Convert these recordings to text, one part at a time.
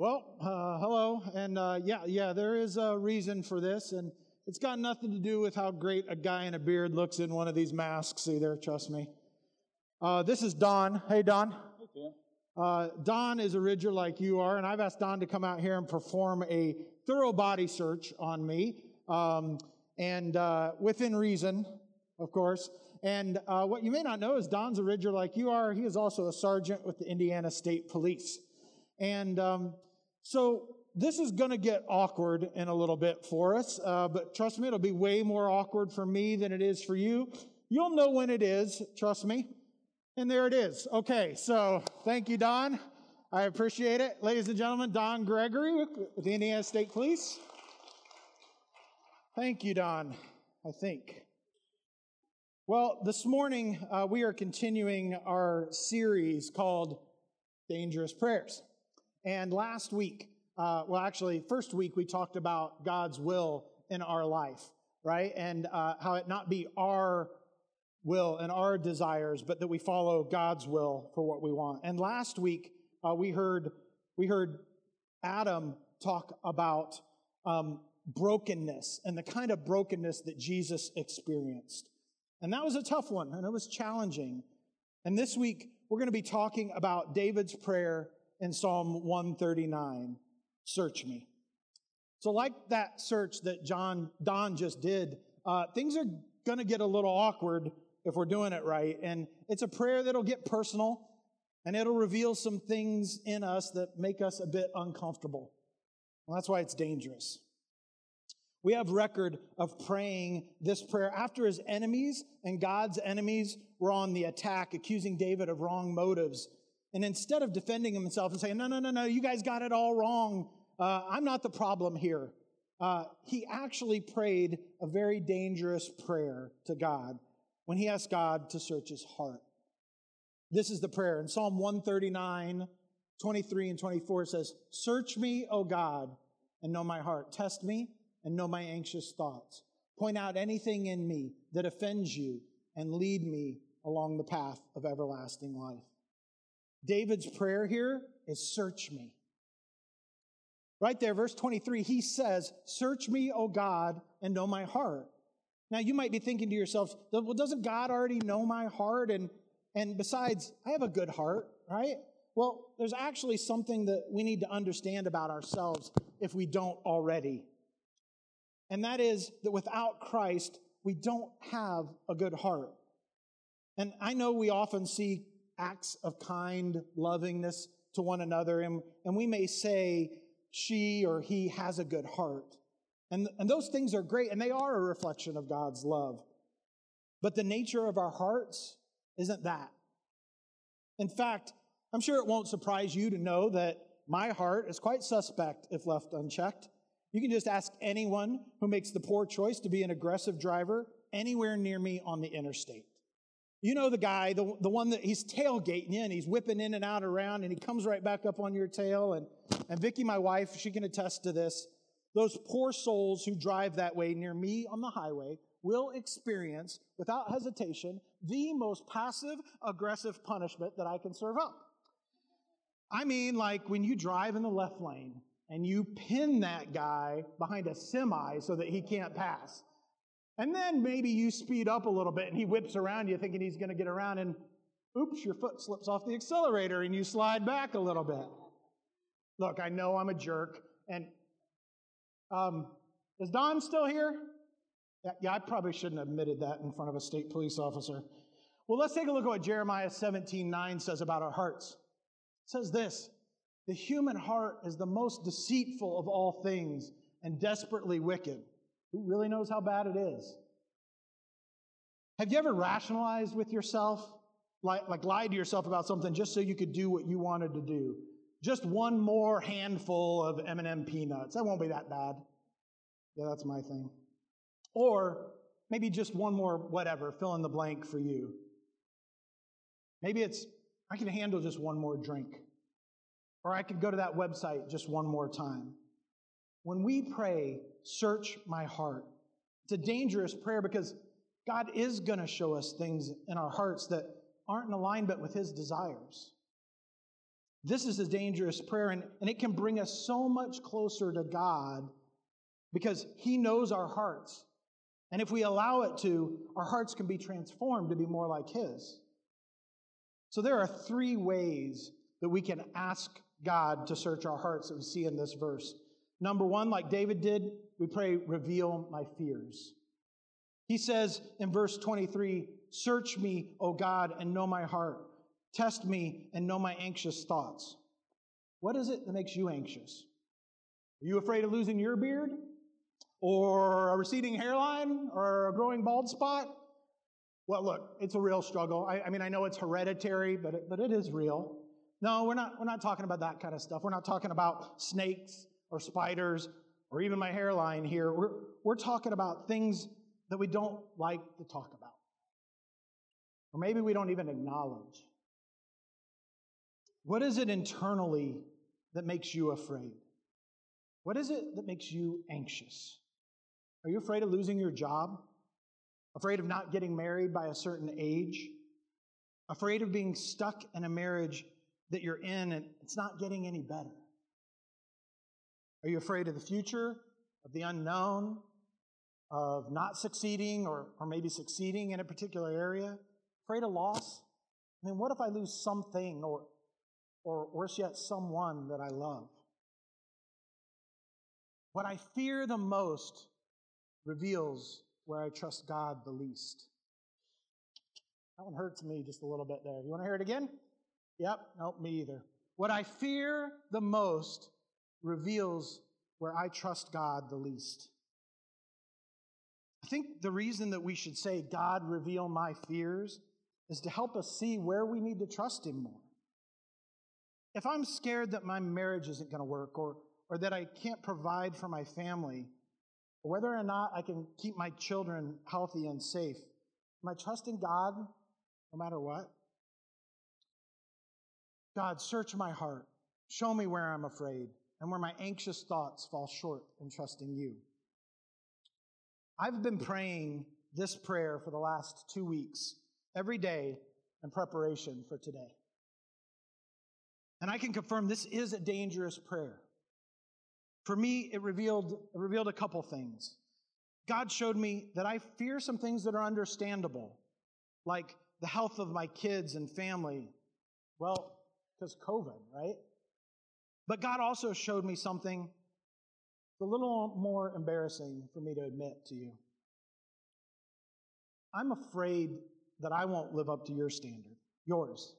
Well, uh, hello, and uh, yeah, yeah, there is a reason for this, and it's got nothing to do with how great a guy in a beard looks in one of these masks either. Trust me. Uh, this is Don. Hey, Don. Okay. Uh, Don is a ridger like you are, and I've asked Don to come out here and perform a thorough body search on me, um, and uh, within reason, of course. And uh, what you may not know is Don's a ridger like you are. He is also a sergeant with the Indiana State Police. And um, so this is going to get awkward in a little bit for us, uh, but trust me, it'll be way more awkward for me than it is for you. You'll know when it is, trust me. And there it is. Okay, so thank you, Don. I appreciate it. Ladies and gentlemen, Don Gregory with the Indiana State Police. Thank you, Don, I think. Well, this morning uh, we are continuing our series called Dangerous Prayers. And last week, uh, well, actually, first week, we talked about God's will in our life, right? And uh, how it not be our will and our desires, but that we follow God's will for what we want. And last week, uh, we heard we heard Adam talk about um, brokenness and the kind of brokenness that Jesus experienced. And that was a tough one, and it was challenging. And this week, we're going to be talking about David's prayer in Psalm 139 Search me. So, like that search that John Don just did, uh, things are going to get a little awkward if we're doing it right. And it's a prayer that'll get personal and it'll reveal some things in us that make us a bit uncomfortable. Well, that's why it's dangerous. We have record of praying this prayer after his enemies and God's enemies were on the attack, accusing David of wrong motives. And instead of defending himself and saying, no, no, no, no, you guys got it all wrong. Uh, I'm not the problem here. Uh, he actually prayed a very dangerous prayer to God when he asked God to search his heart. This is the prayer. In Psalm 139, 23 and 24, says, Search me, O God, and know my heart. Test me and know my anxious thoughts. Point out anything in me that offends you and lead me along the path of everlasting life. David's prayer here is search me. Right there, verse 23, he says, Search me, O God, and know my heart. Now, you might be thinking to yourself, well, doesn't God already know my heart? And, and besides, I have a good heart, right? Well, there's actually something that we need to understand about ourselves if we don't already. And that is that without Christ, we don't have a good heart. And I know we often see acts of kind lovingness to one another, and, and we may say she or he has a good heart. And, and those things are great, and they are a reflection of God's love. But the nature of our hearts isn't that. In fact, I'm sure it won't surprise you to know that my heart is quite suspect if left unchecked. You can just ask anyone who makes the poor choice to be an aggressive driver anywhere near me on the interstate. You know the guy, the, the one that he's tailgating you and he's whipping in and out around and he comes right back up on your tail. And, and Vicky, my wife, she can attest to this. Those poor souls who drive that way near me on the highway will experience, without hesitation, the most passive aggressive punishment that I can serve up. I mean, like when you drive in the left lane and you pin that guy behind a semi so that he can't pass. And then maybe you speed up a little bit and he whips around you thinking he's going to get around and oops, your foot slips off the accelerator and you slide back a little bit. Look, I know I'm a jerk. And um, is Don still here? Yeah, yeah, I probably shouldn't have admitted that in front of a state police officer. Well, let's take a look at what Jeremiah 17 9 says about our hearts. It says this The human heart is the most deceitful of all things and desperately wicked. Who really knows how bad it is? Have you ever rationalized with yourself, like, like lied to yourself about something just so you could do what you wanted to do? Just one more handful of M&M peanuts. That won't be that bad. Yeah, that's my thing. Or maybe just one more whatever, fill in the blank for you. Maybe it's, I can handle just one more drink. Or I could go to that website just one more time. When we pray, search my heart, it's a dangerous prayer because God is going to show us things in our hearts that aren't in alignment with his desires. This is a dangerous prayer, and, and it can bring us so much closer to God because He knows our hearts. And if we allow it to, our hearts can be transformed to be more like His. So there are three ways that we can ask God to search our hearts that we see in this verse. Number one, like David did, we pray, reveal my fears. He says in verse 23, Search me, O God, and know my heart. Test me and know my anxious thoughts. What is it that makes you anxious? Are you afraid of losing your beard? Or a receding hairline? Or a growing bald spot? Well, look, it's a real struggle. I, I mean, I know it's hereditary, but it, but it is real. No, we're not, we're not talking about that kind of stuff. We're not talking about snakes or spiders or even my hairline here. We're, we're talking about things that we don't like to talk about. Or maybe we don't even acknowledge. What is it internally that makes you afraid? What is it that makes you anxious? Are you afraid of losing your job? Afraid of not getting married by a certain age? Afraid of being stuck in a marriage that you're in and it's not getting any better? Are you afraid of the future, of the unknown, of not succeeding or, or maybe succeeding in a particular area? Afraid of loss? I mean, what if I lose something or or worse yet, someone that I love. What I fear the most reveals where I trust God the least. That one hurts me just a little bit there. You want to hear it again? Yep, nope, me either. What I fear the most reveals where I trust God the least. I think the reason that we should say, God, reveal my fears, is to help us see where we need to trust Him more. If I'm scared that my marriage isn't going to work or, or that I can't provide for my family, or whether or not I can keep my children healthy and safe, am I trusting God no matter what? God, search my heart. Show me where I'm afraid and where my anxious thoughts fall short in trusting you. I've been praying this prayer for the last two weeks, every day in preparation for today. And I can confirm this is a dangerous prayer. For me, it revealed, it revealed a couple things. God showed me that I fear some things that are understandable, like the health of my kids and family. Well, because COVID, right? But God also showed me something a little more embarrassing for me to admit to you. I'm afraid that I won't live up to your standard, yours.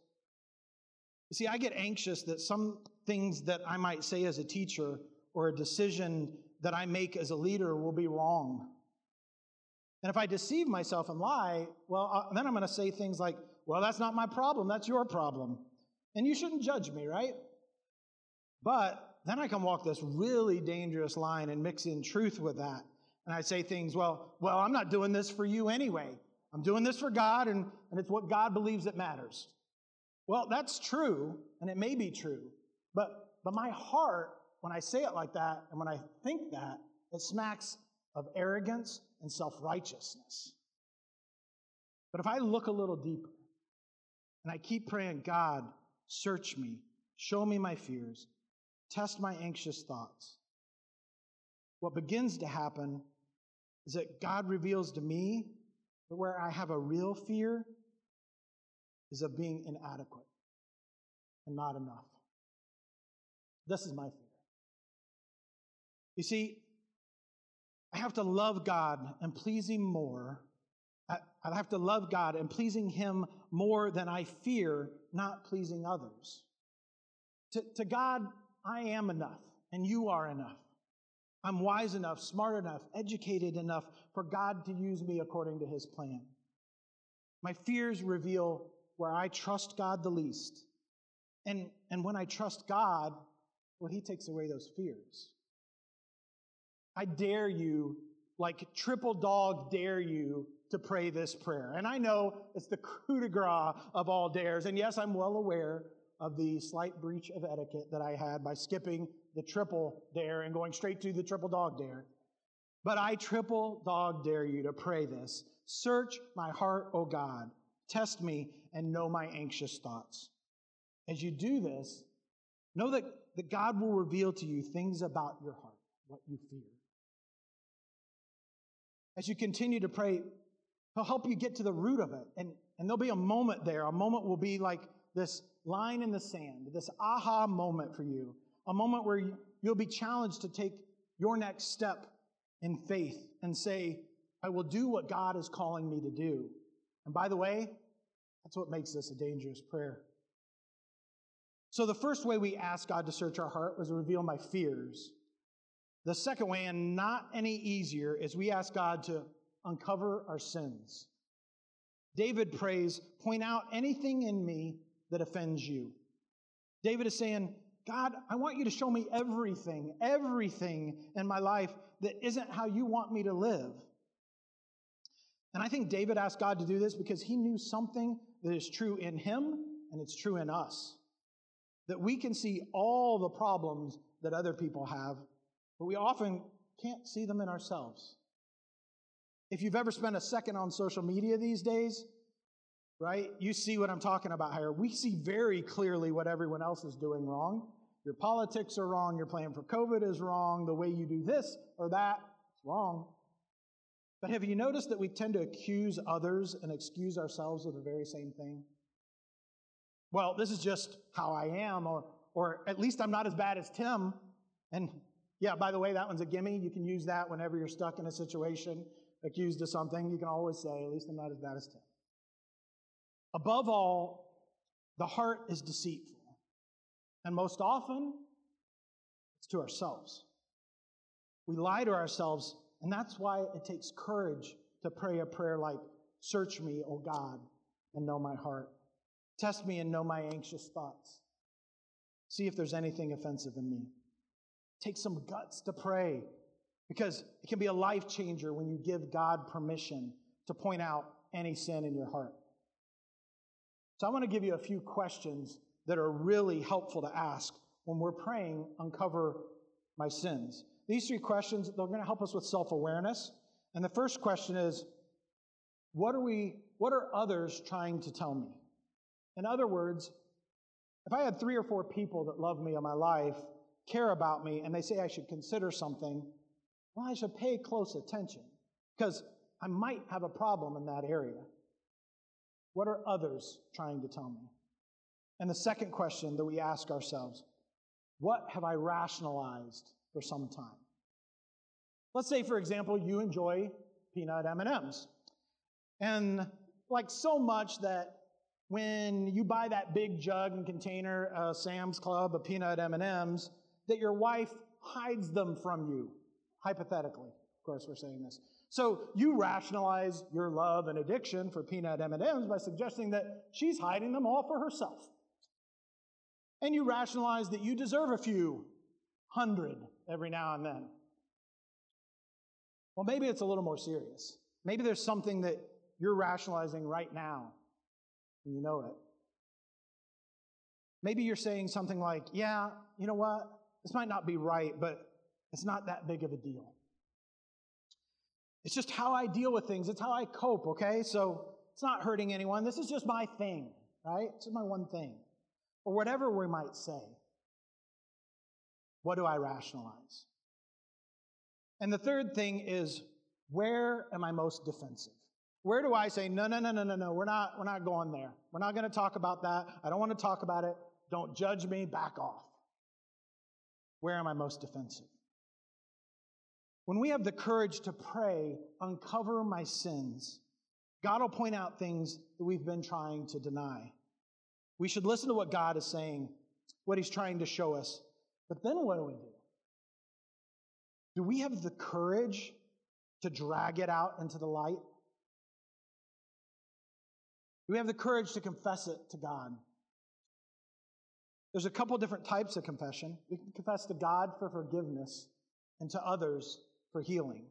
You see, I get anxious that some things that I might say as a teacher or a decision that I make as a leader will be wrong. And if I deceive myself and lie, well, uh, then I'm going to say things like, well, that's not my problem, that's your problem. And you shouldn't judge me, right? But then I can walk this really dangerous line and mix in truth with that. And I say things, well, well, I'm not doing this for you anyway. I'm doing this for God, and, and it's what God believes that matters. Well, that's true, and it may be true, but, but my heart, when I say it like that, and when I think that, it smacks of arrogance and self righteousness. But if I look a little deeper and I keep praying, God, search me, show me my fears, test my anxious thoughts, what begins to happen is that God reveals to me that where I have a real fear is of being inadequate and not enough. This is my fear. You see, I have to love God and please Him more. I, have to love God and pleasing Him more than I fear not pleasing others. To, to God, I am enough, and you are enough. I'm wise enough, smart enough, educated enough for God to use me according to His plan. My fears reveal where I trust God the least. And, and when I trust God, well, He takes away those fears. I dare you, like triple dog dare you, to pray this prayer. And I know it's the coup de grace of all dares. And yes, I'm well aware of the slight breach of etiquette that I had by skipping the triple dare and going straight to the triple dog dare. But I triple dog dare you to pray this. Search my heart, O God. Test me and know my anxious thoughts. As you do this, Know that, that God will reveal to you things about your heart, what you fear. As you continue to pray, He'll help you get to the root of it. And, and there'll be a moment there. A moment will be like this line in the sand, this aha moment for you. A moment where you, you'll be challenged to take your next step in faith and say, I will do what God is calling me to do. And by the way, that's what makes this a dangerous prayer. So, the first way we ask God to search our heart was to reveal my fears. The second way, and not any easier, is we ask God to uncover our sins. David prays, point out anything in me that offends you. David is saying, God, I want you to show me everything, everything in my life that isn't how you want me to live. And I think David asked God to do this because he knew something that is true in him and it's true in us. That we can see all the problems that other people have, but we often can't see them in ourselves. If you've ever spent a second on social media these days, right, you see what I'm talking about here. We see very clearly what everyone else is doing wrong. Your politics are wrong, your plan for COVID is wrong, the way you do this or that is wrong. But have you noticed that we tend to accuse others and excuse ourselves of the very same thing? Well, this is just how I am, or, or at least I'm not as bad as Tim. And yeah, by the way, that one's a gimme. You can use that whenever you're stuck in a situation, accused of something. You can always say, at least I'm not as bad as Tim. Above all, the heart is deceitful. And most often, it's to ourselves. We lie to ourselves and that's why it takes courage to pray a prayer like, Search me, O God, and know my heart. Test me and know my anxious thoughts. See if there's anything offensive in me. Take some guts to pray because it can be a life changer when you give God permission to point out any sin in your heart. So I want to give you a few questions that are really helpful to ask when we're praying, uncover my sins. These three questions, they're going to help us with self-awareness. And the first question is, what are we, what are others trying to tell me? In other words, if I had three or four people that love me in my life, care about me, and they say I should consider something, well, I should pay close attention because I might have a problem in that area. What are others trying to tell me? And the second question that we ask ourselves, what have I rationalized for some time. Let's say, for example, you enjoy peanut M&Ms. And like so much that when you buy that big jug and container, uh, Sam's Club of peanut M&Ms, that your wife hides them from you, hypothetically. Of course, we're saying this. So you rationalize your love and addiction for peanut M&Ms by suggesting that she's hiding them all for herself. And you rationalize that you deserve a few hundred every now and then. Well, maybe it's a little more serious. Maybe there's something that you're rationalizing right now, and you know it. Maybe you're saying something like, yeah, you know what? This might not be right, but it's not that big of a deal. It's just how I deal with things. It's how I cope, okay? So it's not hurting anyone. This is just my thing, right? It's just my one thing. Or whatever we might say. What do I rationalize? And the third thing is, where am I most defensive? Where do I say, no, no, no, no, no, no, we're not, we're not going there. We're not going to talk about that. I don't want to talk about it. Don't judge me. Back off. Where am I most defensive? When we have the courage to pray, uncover my sins, God will point out things that we've been trying to deny. We should listen to what God is saying, what He's trying to show us, but then what do we do? Do we have the courage to drag it out into the light? Do we have the courage to confess it to God? There's a couple different types of confession. We can confess to God for forgiveness and to others for healing.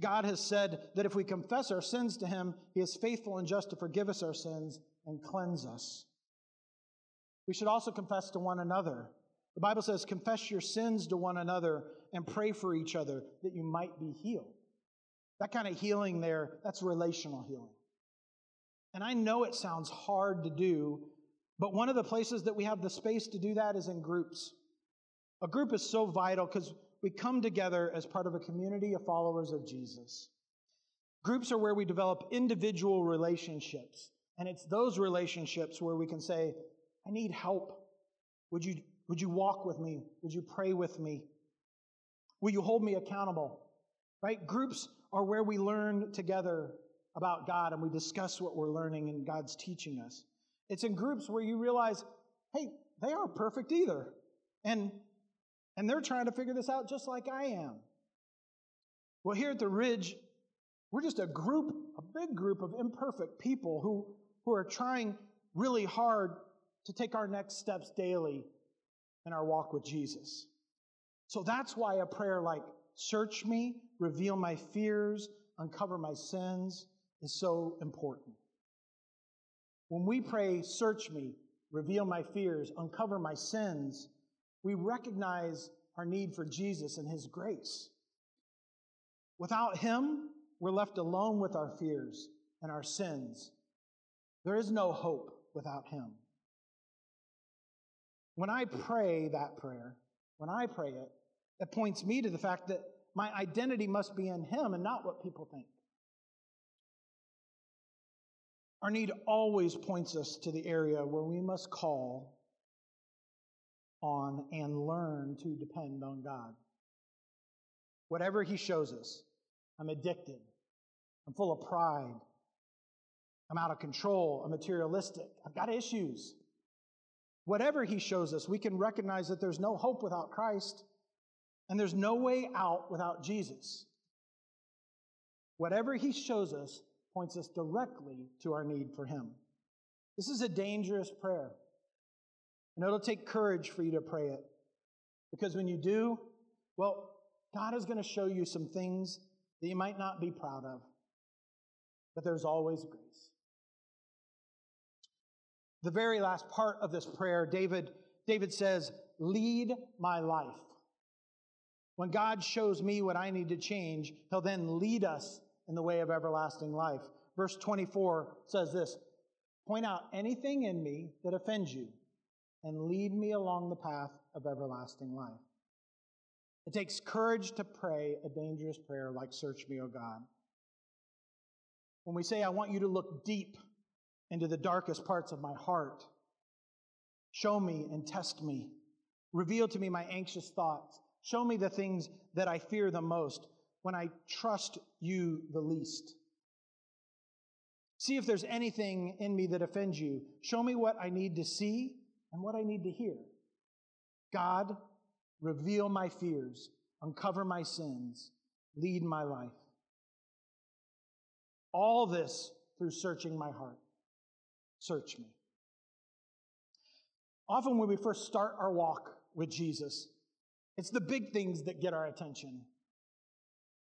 God has said that if we confess our sins to Him, He is faithful and just to forgive us our sins and cleanse us. We should also confess to one another. The Bible says, confess your sins to one another and pray for each other that you might be healed. That kind of healing there, that's relational healing. And I know it sounds hard to do But one of the places that we have the space to do that is in groups. A group is so vital because we come together as part of a community of followers of Jesus. Groups are where we develop individual relationships. And it's those relationships where we can say, I need help. Would you, would you walk with me? Would you pray with me? Will you hold me accountable? Right? Groups are where we learn together about God and we discuss what we're learning and God's teaching us. It's in groups where you realize, hey, they aren't perfect either. And, and they're trying to figure this out just like I am. Well, here at the Ridge, we're just a group, a big group of imperfect people who, who are trying really hard to take our next steps daily in our walk with Jesus. So that's why a prayer like, Search me, reveal my fears, uncover my sins, is so important. When we pray, Search me, reveal my fears, uncover my sins, we recognize our need for Jesus and His grace. Without Him, we're left alone with our fears and our sins. There is no hope without Him. When I pray that prayer, when I pray it, it points me to the fact that my identity must be in Him and not what people think. Our need always points us to the area where we must call on and learn to depend on God. Whatever He shows us, I'm addicted. I'm full of pride. I'm out of control. I'm materialistic. I've got issues. Whatever he shows us, we can recognize that there's no hope without Christ and there's no way out without Jesus. Whatever he shows us points us directly to our need for him. This is a dangerous prayer. And it'll take courage for you to pray it. Because when you do, well, God is going to show you some things that you might not be proud of, but there's always grace. The very last part of this prayer, David, David says, lead my life. When God shows me what I need to change, he'll then lead us in the way of everlasting life. Verse 24 says this, point out anything in me that offends you and lead me along the path of everlasting life. It takes courage to pray a dangerous prayer like, Search me, O God. When we say, I want you to look deep into the darkest parts of my heart, show me and test me, reveal to me my anxious thoughts, show me the things that I fear the most when I trust you the least. See if there's anything in me that offends you. Show me what I need to see and what I need to hear. God, reveal my fears, uncover my sins, lead my life. All this through searching my heart. Search me. Often, when we first start our walk with Jesus, it's the big things that get our attention.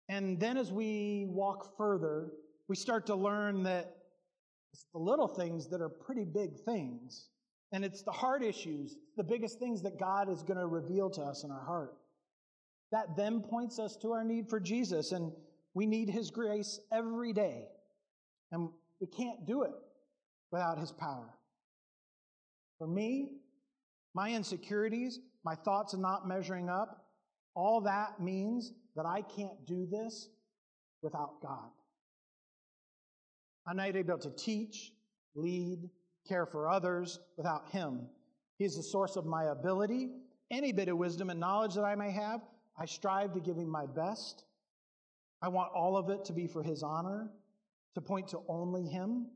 And then, as we walk further, we start to learn that it's the little things that are pretty big things and it's the heart issues, the biggest things that God is going to reveal to us in our heart. That then points us to our need for Jesus, and we need His grace every day. And we can't do it without His power. For me, my insecurities, my thoughts of not measuring up, all that means that I can't do this without God. I'm not able to teach, lead, care for others without Him. He's the source of my ability. Any bit of wisdom and knowledge that I may have, I strive to give Him my best. I want all of it to be for His honor, to point to only Him.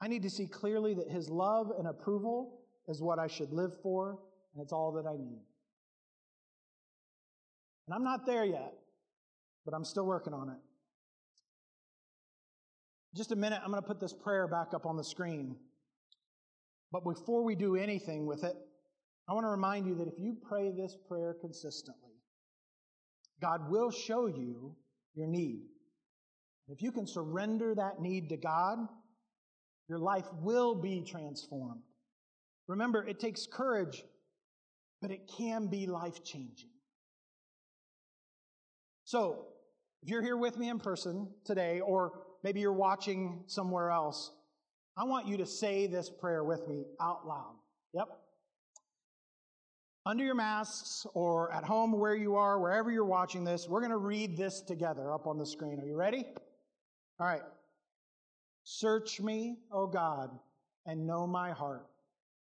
I need to see clearly that His love and approval is what I should live for, and it's all that I need. And I'm not there yet, but I'm still working on it. just a minute, I'm going to put this prayer back up on the screen. But before we do anything with it, I want to remind you that if you pray this prayer consistently, God will show you your need. If you can surrender that need to God, your life will be transformed. Remember, it takes courage, but it can be life changing. So, if you're here with me in person today, or maybe you're watching somewhere else, I want you to say this prayer with me out loud. Yep. Under your masks or at home where you are, wherever you're watching this, we're going to read this together up on the screen. Are you ready? All right. Search me, O God, and know my heart.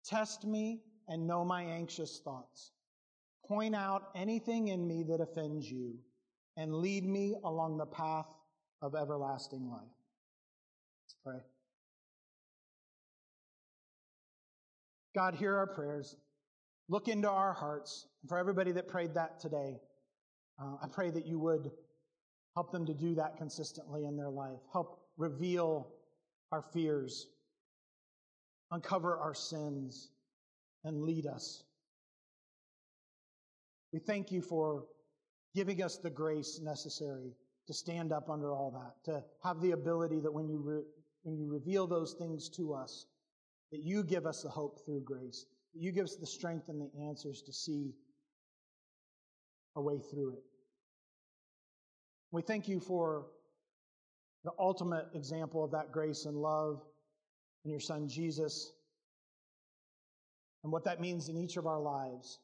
Test me and know my anxious thoughts. Point out anything in me that offends you and lead me along the path of everlasting life. Let's pray. God, hear our prayers. Look into our hearts. And For everybody that prayed that today, uh, I pray that you would help them to do that consistently in their life. Help reveal our fears, uncover our sins, and lead us. We thank you for giving us the grace necessary to stand up under all that, to have the ability that when you, re- when you reveal those things to us, that you give us the hope through grace, that you give us the strength and the answers to see a way through it. We thank you for the ultimate example of that grace and love in your son Jesus and what that means in each of our lives.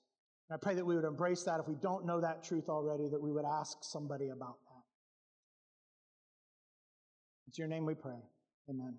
And I pray that we would embrace that. If we don't know that truth already, that we would ask somebody about that. It's your name we pray. Amen.